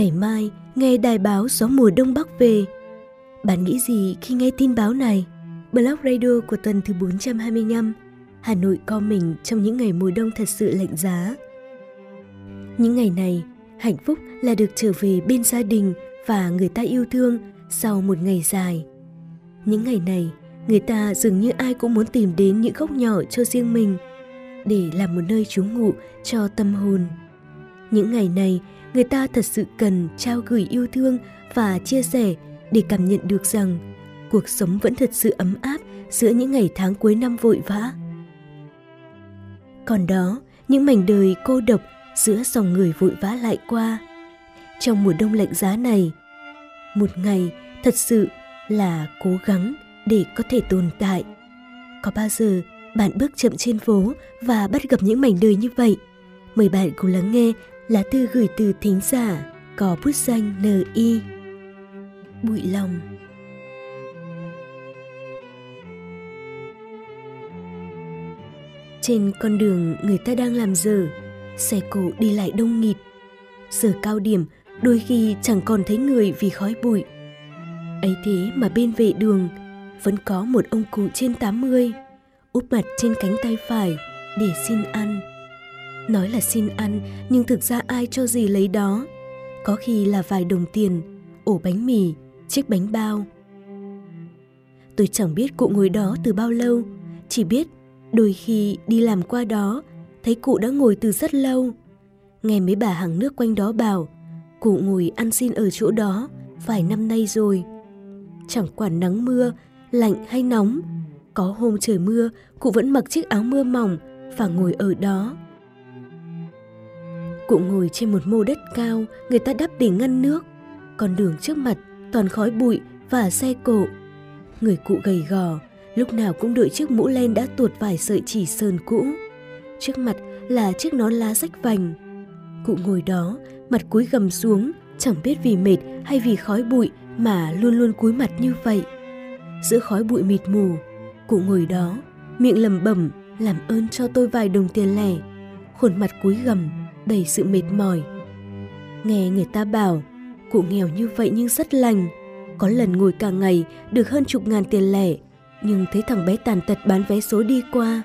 Ngày mai, nghe đài báo gió mùa đông bắc về. Bạn nghĩ gì khi nghe tin báo này? Blog Radio của tuần thứ 425, Hà Nội co mình trong những ngày mùa đông thật sự lạnh giá. Những ngày này, hạnh phúc là được trở về bên gia đình và người ta yêu thương sau một ngày dài. Những ngày này, người ta dường như ai cũng muốn tìm đến những góc nhỏ cho riêng mình để làm một nơi trú ngụ cho tâm hồn. Những ngày này, người ta thật sự cần trao gửi yêu thương và chia sẻ để cảm nhận được rằng cuộc sống vẫn thật sự ấm áp giữa những ngày tháng cuối năm vội vã. Còn đó, những mảnh đời cô độc giữa dòng người vội vã lại qua. Trong mùa đông lạnh giá này, một ngày thật sự là cố gắng để có thể tồn tại. Có bao giờ bạn bước chậm trên phố và bắt gặp những mảnh đời như vậy? Mời bạn cùng lắng nghe lá thư gửi từ thính giả có bút danh N.I. Bụi lòng Trên con đường người ta đang làm giờ xe cộ đi lại đông nghịt. Giờ cao điểm, đôi khi chẳng còn thấy người vì khói bụi. Ấy thế mà bên vệ đường, vẫn có một ông cụ trên 80, úp mặt trên cánh tay phải để xin ăn. Nói là xin ăn, nhưng thực ra ai cho gì lấy đó. Có khi là vài đồng tiền, ổ bánh mì, chiếc bánh bao. Tôi chẳng biết cụ ngồi đó từ bao lâu, chỉ biết đôi khi đi làm qua đó, thấy cụ đã ngồi từ rất lâu. Nghe mấy bà hàng nước quanh đó bảo, cụ ngồi ăn xin ở chỗ đó vài năm nay rồi. Chẳng quản nắng mưa, lạnh hay nóng, có hôm trời mưa, cụ vẫn mặc chiếc áo mưa mỏng và ngồi ở đó. Cụ ngồi trên một mô đất cao, người ta đắp để ngăn nước. Con đường trước mặt toàn khói bụi và xe cộ. Người cụ gầy gò, lúc nào cũng đội chiếc mũ len đã tuột vài sợi chỉ sơn cũ. Trước mặt là chiếc nón lá rách vành. Cụ ngồi đó, mặt cúi gầm xuống, chẳng biết vì mệt hay vì khói bụi mà luôn luôn cúi mặt như vậy. Giữa khói bụi mịt mù, cụ ngồi đó, miệng lầm bẩm làm ơn cho tôi vài đồng tiền lẻ. Khuôn mặt cúi gầm, đầy sự mệt mỏi. Nghe người ta bảo, cụ nghèo như vậy nhưng rất lành. Có lần ngồi cả ngày được hơn chục ngàn tiền lẻ, nhưng thấy thằng bé tàn tật bán vé số đi qua,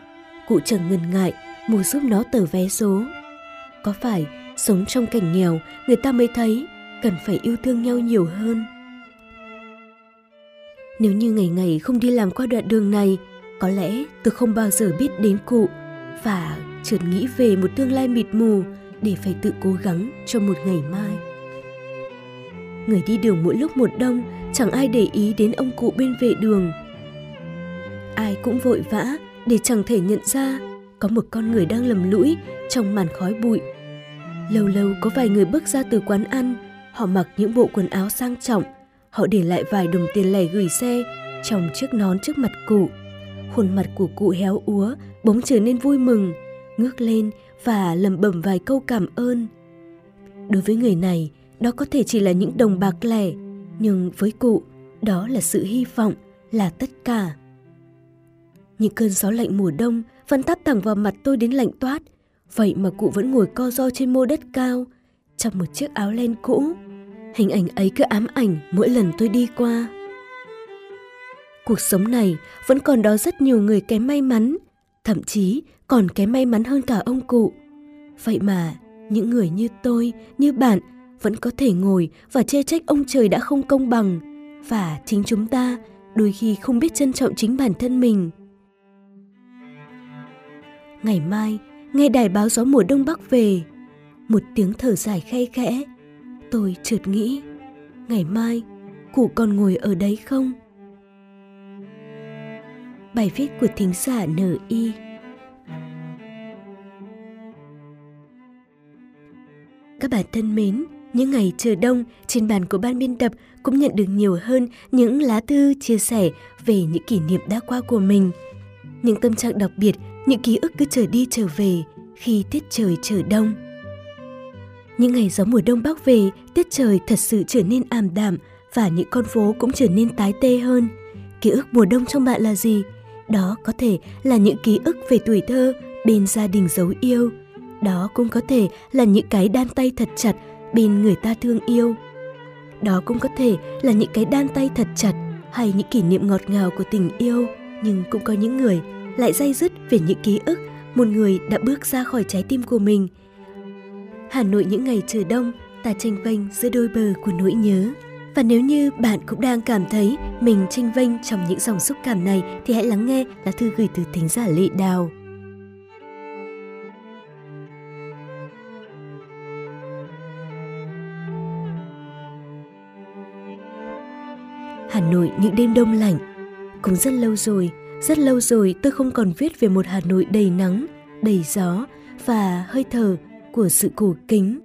cụ chẳng ngần ngại mua giúp nó tờ vé số. Có phải sống trong cảnh nghèo người ta mới thấy cần phải yêu thương nhau nhiều hơn. Nếu như ngày ngày không đi làm qua đoạn đường này, có lẽ tôi không bao giờ biết đến cụ và chợt nghĩ về một tương lai mịt mù để phải tự cố gắng cho một ngày mai. Người đi đường mỗi lúc một đông, chẳng ai để ý đến ông cụ bên vệ đường. Ai cũng vội vã để chẳng thể nhận ra có một con người đang lầm lũi trong màn khói bụi. Lâu lâu có vài người bước ra từ quán ăn, họ mặc những bộ quần áo sang trọng, họ để lại vài đồng tiền lẻ gửi xe trong chiếc nón trước mặt cụ. Khuôn mặt của cụ héo úa bỗng trở nên vui mừng, ngước lên và lẩm bẩm vài câu cảm ơn. Đối với người này, đó có thể chỉ là những đồng bạc lẻ, nhưng với cụ, đó là sự hy vọng, là tất cả. Những cơn gió lạnh mùa đông vẫn tát thẳng vào mặt tôi đến lạnh toát, vậy mà cụ vẫn ngồi co ro trên mô đất cao, trong một chiếc áo len cũ. Hình ảnh ấy cứ ám ảnh mỗi lần tôi đi qua. Cuộc sống này vẫn còn đó rất nhiều người kém may mắn, thậm chí còn kém may mắn hơn cả ông cụ. Vậy mà, những người như tôi, như bạn vẫn có thể ngồi và chê trách ông trời đã không công bằng và chính chúng ta đôi khi không biết trân trọng chính bản thân mình. Ngày mai, nghe đài báo gió mùa đông bắc về, một tiếng thở dài khe khẽ, tôi chợt nghĩ, ngày mai cụ còn ngồi ở đấy không? Bài viết của thính giả N.I. Các bạn thân mến, những ngày chờ đông, trên bàn của ban biên tập cũng nhận được nhiều hơn những lá thư chia sẻ về những kỷ niệm đã qua của mình. Những tâm trạng đặc biệt, những ký ức cứ trở đi trở về khi tiết trời trở đông. Những ngày gió mùa đông bắc về, tiết trời thật sự trở nên ảm đạm và những con phố cũng trở nên tái tê hơn. Ký ức mùa đông trong bạn là gì? Đó có thể là những ký ức về tuổi thơ bên gia đình dấu yêu. Đó cũng có thể là những cái đan tay thật chặt bên người ta thương yêu. Đó cũng có thể là những cái đan tay thật chặt hay những kỷ niệm ngọt ngào của tình yêu, nhưng cũng có những người lại day dứt về những ký ức một người đã bước ra khỏi trái tim của mình. Hà Nội những ngày trời đông, ta tranh vênh giữa đôi bờ của nỗi nhớ. Và nếu như bạn cũng đang cảm thấy mình tranh vênh trong những dòng xúc cảm này thì hãy lắng nghe lá thư gửi từ thính giả Lệ Đào. Hà Nội những đêm đông lạnh. Cũng rất lâu rồi, rất lâu rồi tôi không còn viết về một Hà Nội đầy nắng, đầy gió và hơi thở của sự cổ kính.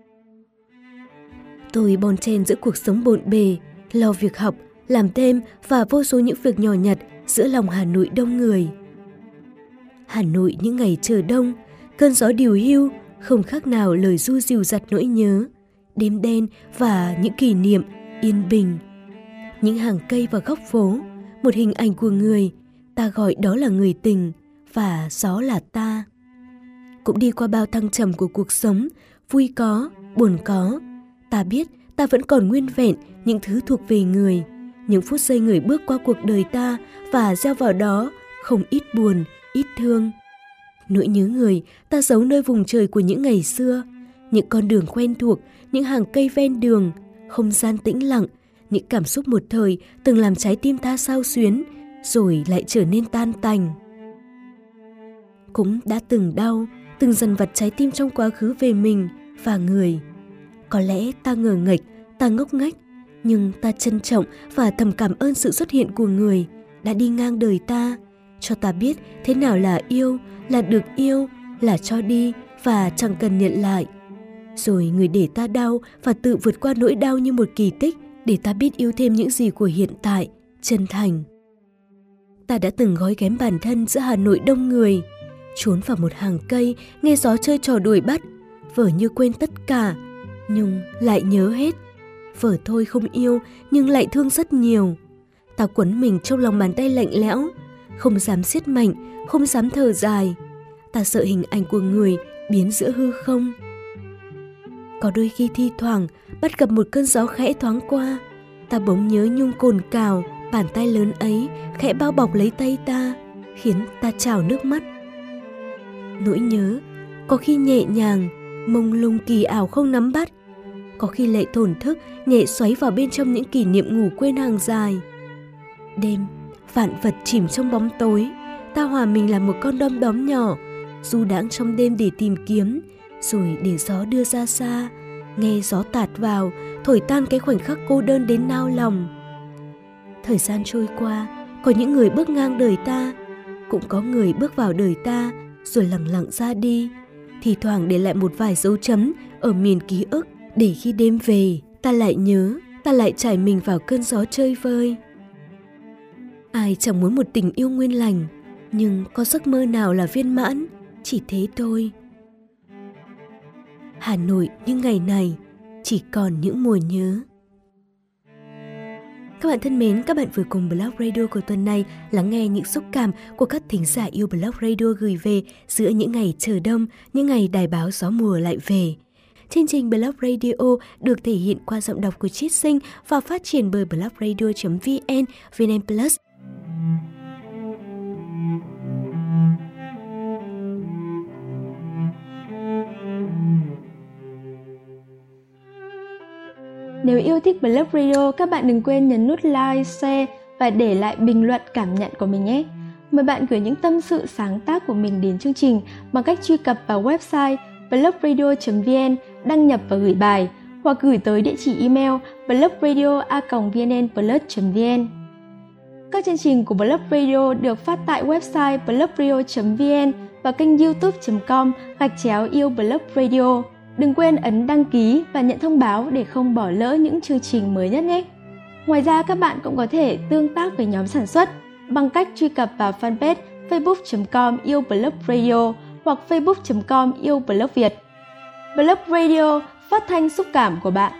Tôi bon chen giữa cuộc sống bộn bề, lo việc học, làm thêm và vô số những việc nhỏ nhặt giữa lòng Hà Nội đông người. Hà Nội những ngày chờ đông, cơn gió điều hưu, không khác nào lời du dìu giặt nỗi nhớ, đêm đen và những kỷ niệm yên bình những hàng cây và góc phố, một hình ảnh của người, ta gọi đó là người tình và gió là ta. Cũng đi qua bao thăng trầm của cuộc sống, vui có, buồn có, ta biết ta vẫn còn nguyên vẹn những thứ thuộc về người, những phút giây người bước qua cuộc đời ta và gieo vào đó không ít buồn, ít thương. Nỗi nhớ người ta giấu nơi vùng trời của những ngày xưa, những con đường quen thuộc, những hàng cây ven đường, không gian tĩnh lặng những cảm xúc một thời từng làm trái tim ta sao xuyến, rồi lại trở nên tan tành. Cũng đã từng đau, từng dần vặt trái tim trong quá khứ về mình và người. Có lẽ ta ngờ nghịch, ta ngốc nghếch, nhưng ta trân trọng và thầm cảm ơn sự xuất hiện của người đã đi ngang đời ta, cho ta biết thế nào là yêu, là được yêu, là cho đi và chẳng cần nhận lại. Rồi người để ta đau và tự vượt qua nỗi đau như một kỳ tích để ta biết yêu thêm những gì của hiện tại, chân thành. Ta đã từng gói ghém bản thân giữa Hà Nội đông người, trốn vào một hàng cây, nghe gió chơi trò đuổi bắt, vở như quên tất cả, nhưng lại nhớ hết. Vở thôi không yêu nhưng lại thương rất nhiều. Ta quấn mình trong lòng bàn tay lạnh lẽo, không dám siết mạnh, không dám thở dài. Ta sợ hình ảnh của người biến giữa hư không. Có đôi khi thi thoảng bắt gặp một cơn gió khẽ thoáng qua, ta bỗng nhớ nhung cồn cào, bàn tay lớn ấy khẽ bao bọc lấy tay ta, khiến ta trào nước mắt. Nỗi nhớ, có khi nhẹ nhàng, mông lung kỳ ảo không nắm bắt, có khi lại thổn thức nhẹ xoáy vào bên trong những kỷ niệm ngủ quên hàng dài. Đêm, vạn vật chìm trong bóng tối, ta hòa mình là một con đom đóm nhỏ, du đãng trong đêm để tìm kiếm, rồi để gió đưa ra xa, nghe gió tạt vào, thổi tan cái khoảnh khắc cô đơn đến nao lòng. Thời gian trôi qua, có những người bước ngang đời ta, cũng có người bước vào đời ta rồi lặng lặng ra đi, thì thoảng để lại một vài dấu chấm ở miền ký ức để khi đêm về ta lại nhớ, ta lại trải mình vào cơn gió chơi vơi. Ai chẳng muốn một tình yêu nguyên lành, nhưng có giấc mơ nào là viên mãn, chỉ thế thôi. Hà Nội những ngày này chỉ còn những mùa nhớ. Các bạn thân mến, các bạn vừa cùng Blog Radio của tuần này lắng nghe những xúc cảm của các thính giả yêu Blog Radio gửi về giữa những ngày chờ đông, những ngày đài báo gió mùa lại về. Chương trình Blog Radio được thể hiện qua giọng đọc của Chiết Sinh và phát triển bởi blogradio.vn, VN Plus Nếu yêu thích Blog Radio, các bạn đừng quên nhấn nút like, share và để lại bình luận cảm nhận của mình nhé. Mời bạn gửi những tâm sự sáng tác của mình đến chương trình bằng cách truy cập vào website blogradio.vn, đăng nhập và gửi bài, hoặc gửi tới địa chỉ email blogradio.vnnplus.vn. Các chương trình của Blog Radio được phát tại website blogradio.vn và kênh youtube.com gạch chéo yêu Blog Radio. Đừng quên ấn đăng ký và nhận thông báo để không bỏ lỡ những chương trình mới nhất nhé. Ngoài ra, các bạn cũng có thể tương tác với nhóm sản xuất bằng cách truy cập vào fanpage facebook.com yêu blog radio hoặc facebook.com yêu blog Việt. Blog Radio phát thanh xúc cảm của bạn.